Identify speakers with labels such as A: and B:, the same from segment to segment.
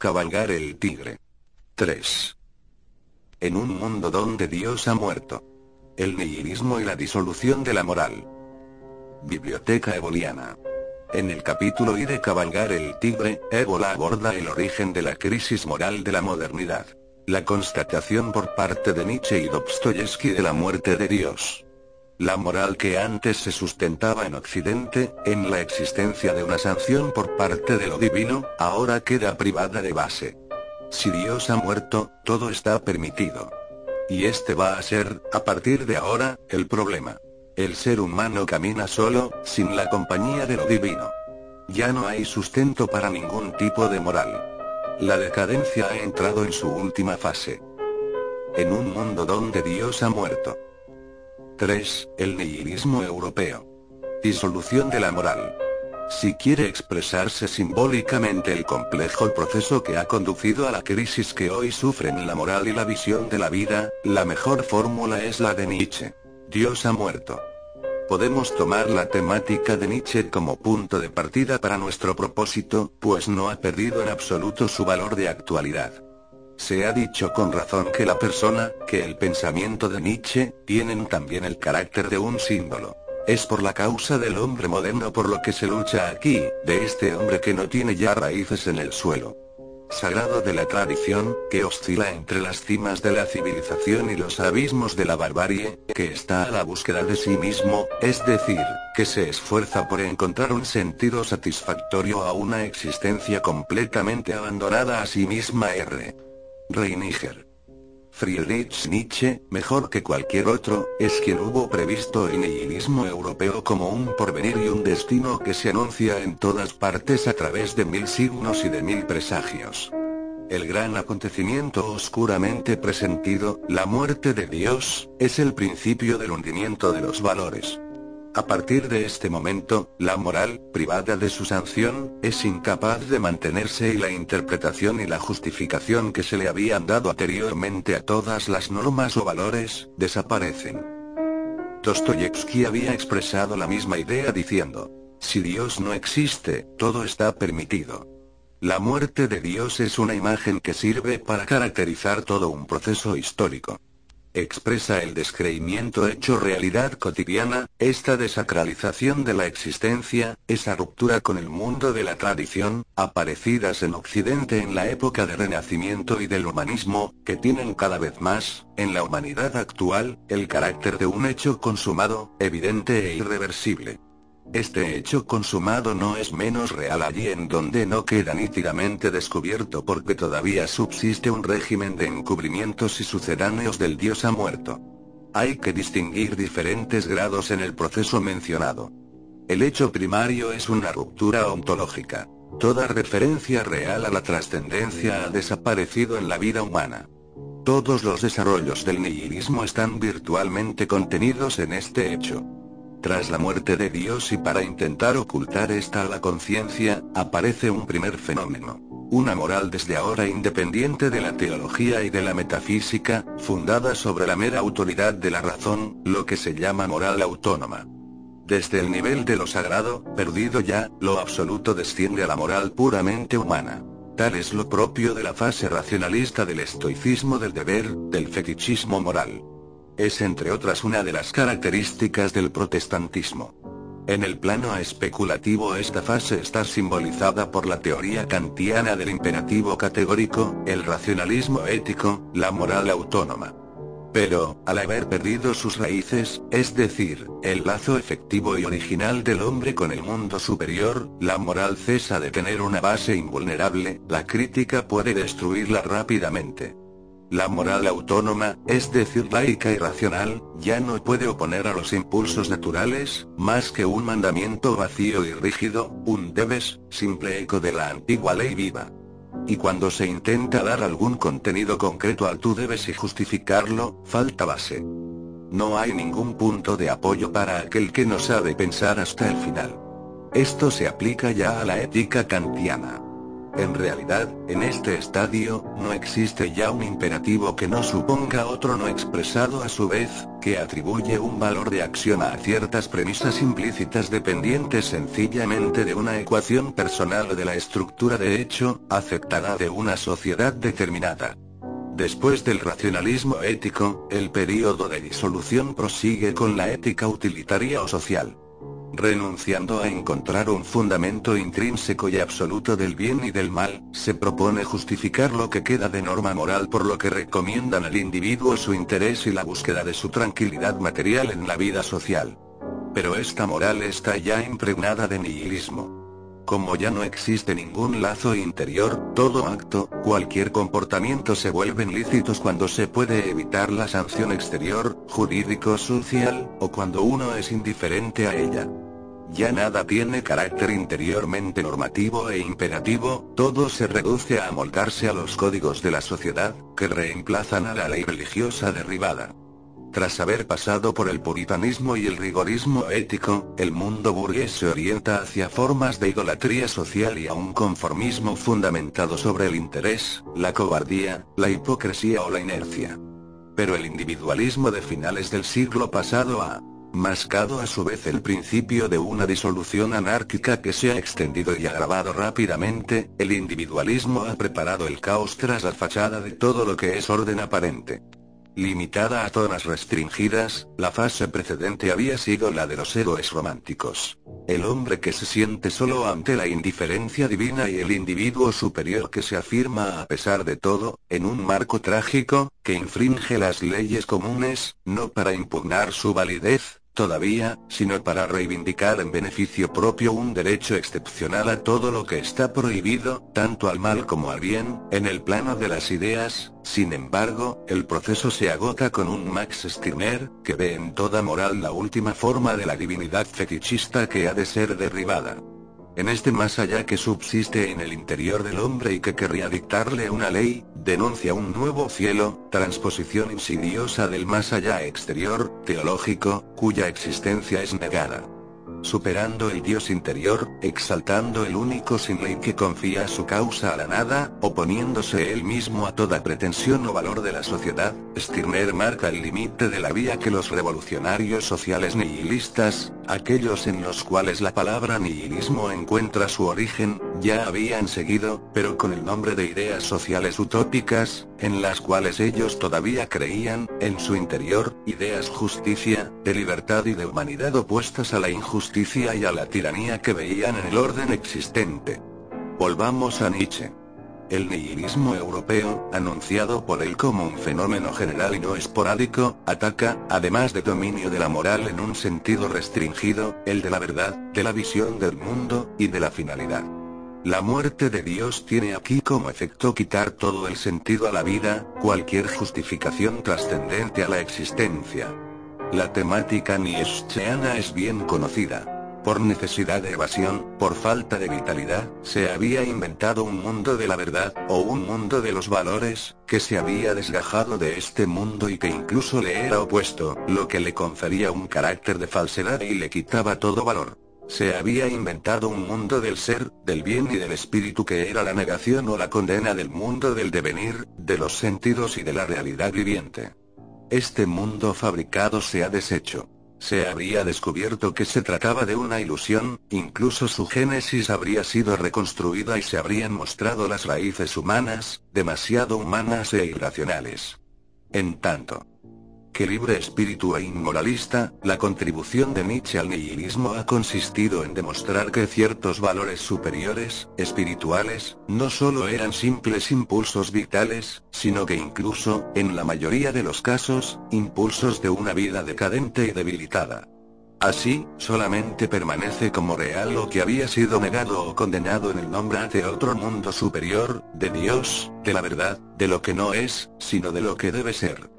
A: Cabalgar el tigre. 3. En un mundo donde Dios ha muerto. El nihilismo y la disolución de la moral. Biblioteca Eboliana. En el capítulo I de Cabalgar el tigre, Ébola aborda el origen de la crisis moral de la modernidad. La constatación por parte de Nietzsche y Dostoyevsky de la muerte de Dios. La moral que antes se sustentaba en Occidente, en la existencia de una sanción por parte de lo divino, ahora queda privada de base. Si Dios ha muerto, todo está permitido. Y este va a ser, a partir de ahora, el problema. El ser humano camina solo, sin la compañía de lo divino. Ya no hay sustento para ningún tipo de moral. La decadencia ha entrado en su última fase. En un mundo donde Dios ha muerto. 3. El nihilismo europeo. Disolución de la moral. Si quiere expresarse simbólicamente el complejo proceso que ha conducido a la crisis que hoy sufren la moral y la visión de la vida, la mejor fórmula es la de Nietzsche. Dios ha muerto. Podemos tomar la temática de Nietzsche como punto de partida para nuestro propósito, pues no ha perdido en absoluto su valor de actualidad. Se ha dicho con razón que la persona, que el pensamiento de Nietzsche, tienen también el carácter de un símbolo. Es por la causa del hombre moderno por lo que se lucha aquí, de este hombre que no tiene ya raíces en el suelo. Sagrado de la tradición, que oscila entre las cimas de la civilización y los abismos de la barbarie, que está a la búsqueda de sí mismo, es decir, que se esfuerza por encontrar un sentido satisfactorio a una existencia completamente abandonada a sí misma. R. Reiniger. Friedrich Nietzsche, mejor que cualquier otro, es quien hubo previsto el nihilismo europeo como un porvenir y un destino que se anuncia en todas partes a través de mil signos y de mil presagios. El gran acontecimiento oscuramente presentido, la muerte de Dios, es el principio del hundimiento de los valores. A partir de este momento, la moral, privada de su sanción, es incapaz de mantenerse y la interpretación y la justificación que se le habían dado anteriormente a todas las normas o valores, desaparecen. Dostoyevsky había expresado la misma idea diciendo, si Dios no existe, todo está permitido. La muerte de Dios es una imagen que sirve para caracterizar todo un proceso histórico expresa el descreimiento hecho realidad cotidiana, esta desacralización de la existencia, esa ruptura con el mundo de la tradición, aparecidas en Occidente en la época del Renacimiento y del humanismo, que tienen cada vez más, en la humanidad actual, el carácter de un hecho consumado, evidente e irreversible. Este hecho consumado no es menos real allí en donde no queda nítidamente descubierto porque todavía subsiste un régimen de encubrimientos y sucedáneos del dios ha muerto. Hay que distinguir diferentes grados en el proceso mencionado. El hecho primario es una ruptura ontológica. Toda referencia real a la trascendencia ha desaparecido en la vida humana. Todos los desarrollos del nihilismo están virtualmente contenidos en este hecho. Tras la muerte de Dios y para intentar ocultar esta a la conciencia, aparece un primer fenómeno. Una moral desde ahora independiente de la teología y de la metafísica, fundada sobre la mera autoridad de la razón, lo que se llama moral autónoma. Desde el nivel de lo sagrado, perdido ya, lo absoluto desciende a la moral puramente humana. Tal es lo propio de la fase racionalista del estoicismo del deber, del fetichismo moral. Es entre otras una de las características del protestantismo. En el plano especulativo esta fase está simbolizada por la teoría kantiana del imperativo categórico, el racionalismo ético, la moral autónoma. Pero, al haber perdido sus raíces, es decir, el lazo efectivo y original del hombre con el mundo superior, la moral cesa de tener una base invulnerable, la crítica puede destruirla rápidamente. La moral autónoma, es decir laica y racional, ya no puede oponer a los impulsos naturales, más que un mandamiento vacío y rígido, un debes, simple eco de la antigua ley viva. Y cuando se intenta dar algún contenido concreto al tú debes y justificarlo, falta base. No hay ningún punto de apoyo para aquel que no sabe pensar hasta el final. Esto se aplica ya a la ética kantiana. En realidad, en este estadio, no existe ya un imperativo que no suponga otro no expresado a su vez, que atribuye un valor de acción a ciertas premisas implícitas dependientes sencillamente de una ecuación personal o de la estructura de hecho, aceptada de una sociedad determinada. Después del racionalismo ético, el período de disolución prosigue con la ética utilitaria o social. Renunciando a encontrar un fundamento intrínseco y absoluto del bien y del mal, se propone justificar lo que queda de norma moral por lo que recomiendan al individuo su interés y la búsqueda de su tranquilidad material en la vida social. Pero esta moral está ya impregnada de nihilismo. Como ya no existe ningún lazo interior, todo acto, cualquier comportamiento se vuelven lícitos cuando se puede evitar la sanción exterior, jurídico-social, o cuando uno es indiferente a ella. Ya nada tiene carácter interiormente normativo e imperativo, todo se reduce a amoldarse a los códigos de la sociedad, que reemplazan a la ley religiosa derribada. Tras haber pasado por el puritanismo y el rigorismo ético, el mundo burgués se orienta hacia formas de idolatría social y a un conformismo fundamentado sobre el interés, la cobardía, la hipocresía o la inercia. Pero el individualismo de finales del siglo pasado ha mascado a su vez el principio de una disolución anárquica que se ha extendido y agravado rápidamente, el individualismo ha preparado el caos tras la fachada de todo lo que es orden aparente. Limitada a zonas restringidas, la fase precedente había sido la de los héroes románticos. El hombre que se siente solo ante la indiferencia divina y el individuo superior que se afirma a pesar de todo, en un marco trágico, que infringe las leyes comunes, no para impugnar su validez, todavía, sino para reivindicar en beneficio propio un derecho excepcional a todo lo que está prohibido, tanto al mal como al bien, en el plano de las ideas, sin embargo, el proceso se agota con un Max Stirner, que ve en toda moral la última forma de la divinidad fetichista que ha de ser derribada. En este más allá que subsiste en el interior del hombre y que querría dictarle una ley, denuncia un nuevo cielo, transposición insidiosa del más allá exterior, teológico, cuya existencia es negada. Superando el Dios interior, exaltando el único sin ley que confía su causa a la nada, oponiéndose él mismo a toda pretensión o valor de la sociedad, Stirner marca el límite de la vía que los revolucionarios sociales nihilistas, aquellos en los cuales la palabra nihilismo encuentra su origen, ya habían seguido, pero con el nombre de ideas sociales utópicas, en las cuales ellos todavía creían, en su interior, ideas justicia, de libertad y de humanidad opuestas a la injusticia y a la tiranía que veían en el orden existente. Volvamos a Nietzsche. El nihilismo europeo, anunciado por él como un fenómeno general y no esporádico, ataca, además de dominio de la moral en un sentido restringido, el de la verdad, de la visión del mundo, y de la finalidad. La muerte de Dios tiene aquí como efecto quitar todo el sentido a la vida, cualquier justificación trascendente a la existencia. La temática nietzscheana es bien conocida. Por necesidad de evasión, por falta de vitalidad, se había inventado un mundo de la verdad, o un mundo de los valores, que se había desgajado de este mundo y que incluso le era opuesto, lo que le confería un carácter de falsedad y le quitaba todo valor. Se había inventado un mundo del ser, del bien y del espíritu que era la negación o la condena del mundo del devenir, de los sentidos y de la realidad viviente. Este mundo fabricado se ha deshecho. Se habría descubierto que se trataba de una ilusión, incluso su génesis habría sido reconstruida y se habrían mostrado las raíces humanas, demasiado humanas e irracionales. En tanto, que libre espíritu e inmoralista, la contribución de Nietzsche al nihilismo ha consistido en demostrar que ciertos valores superiores, espirituales, no solo eran simples impulsos vitales, sino que incluso, en la mayoría de los casos, impulsos de una vida decadente y debilitada. Así, solamente permanece como real lo que había sido negado o condenado en el nombre de otro mundo superior, de Dios, de la verdad, de lo que no es, sino de lo que debe ser.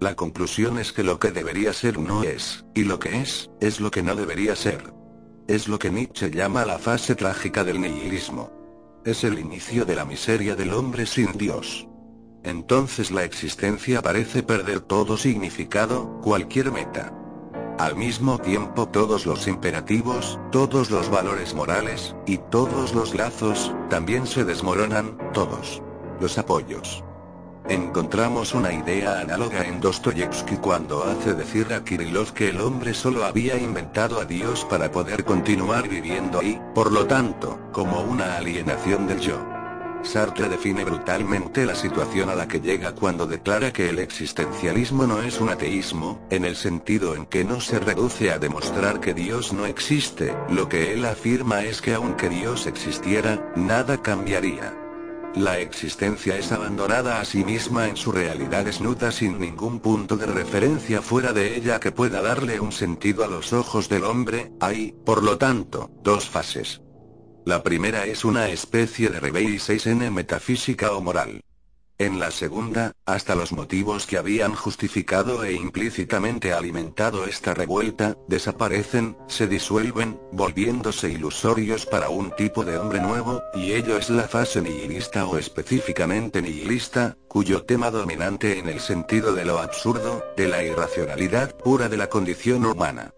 A: La conclusión es que lo que debería ser no es, y lo que es, es lo que no debería ser. Es lo que Nietzsche llama la fase trágica del nihilismo. es el inicio de la miseria del hombre sin Dios. Entonces la existencia parece perder todo significado, cualquier meta. Al mismo tiempo todos los imperativos, todos los valores morales, y todos los lazos, también se desmoronan, todos. Los apoyos. Encontramos una idea análoga en Dostoyevsky cuando hace decir a Kirillov que el hombre solo había inventado a Dios para poder continuar viviendo y, por lo tanto, como una alienación del yo. Sartre define brutalmente la situación a la que llega cuando declara que el existencialismo no es un ateísmo, en el sentido en que no se reduce a demostrar que Dios no existe, lo que él afirma es que aunque Dios existiera, nada cambiaría. La existencia es abandonada a sí misma en su realidad desnuda sin ningún punto de referencia fuera de ella que pueda darle un sentido a los ojos del hombre, hay, por lo tanto, dos fases. La primera es una especie de rebey 6N metafísica o moral. En la segunda, hasta los motivos que habían justificado e implícitamente alimentado esta revuelta, desaparecen, se disuelven, volviéndose ilusorios para un tipo de hombre nuevo, y ello es la fase nihilista o específicamente nihilista, cuyo tema dominante en el sentido de lo absurdo, de la irracionalidad pura de la condición humana.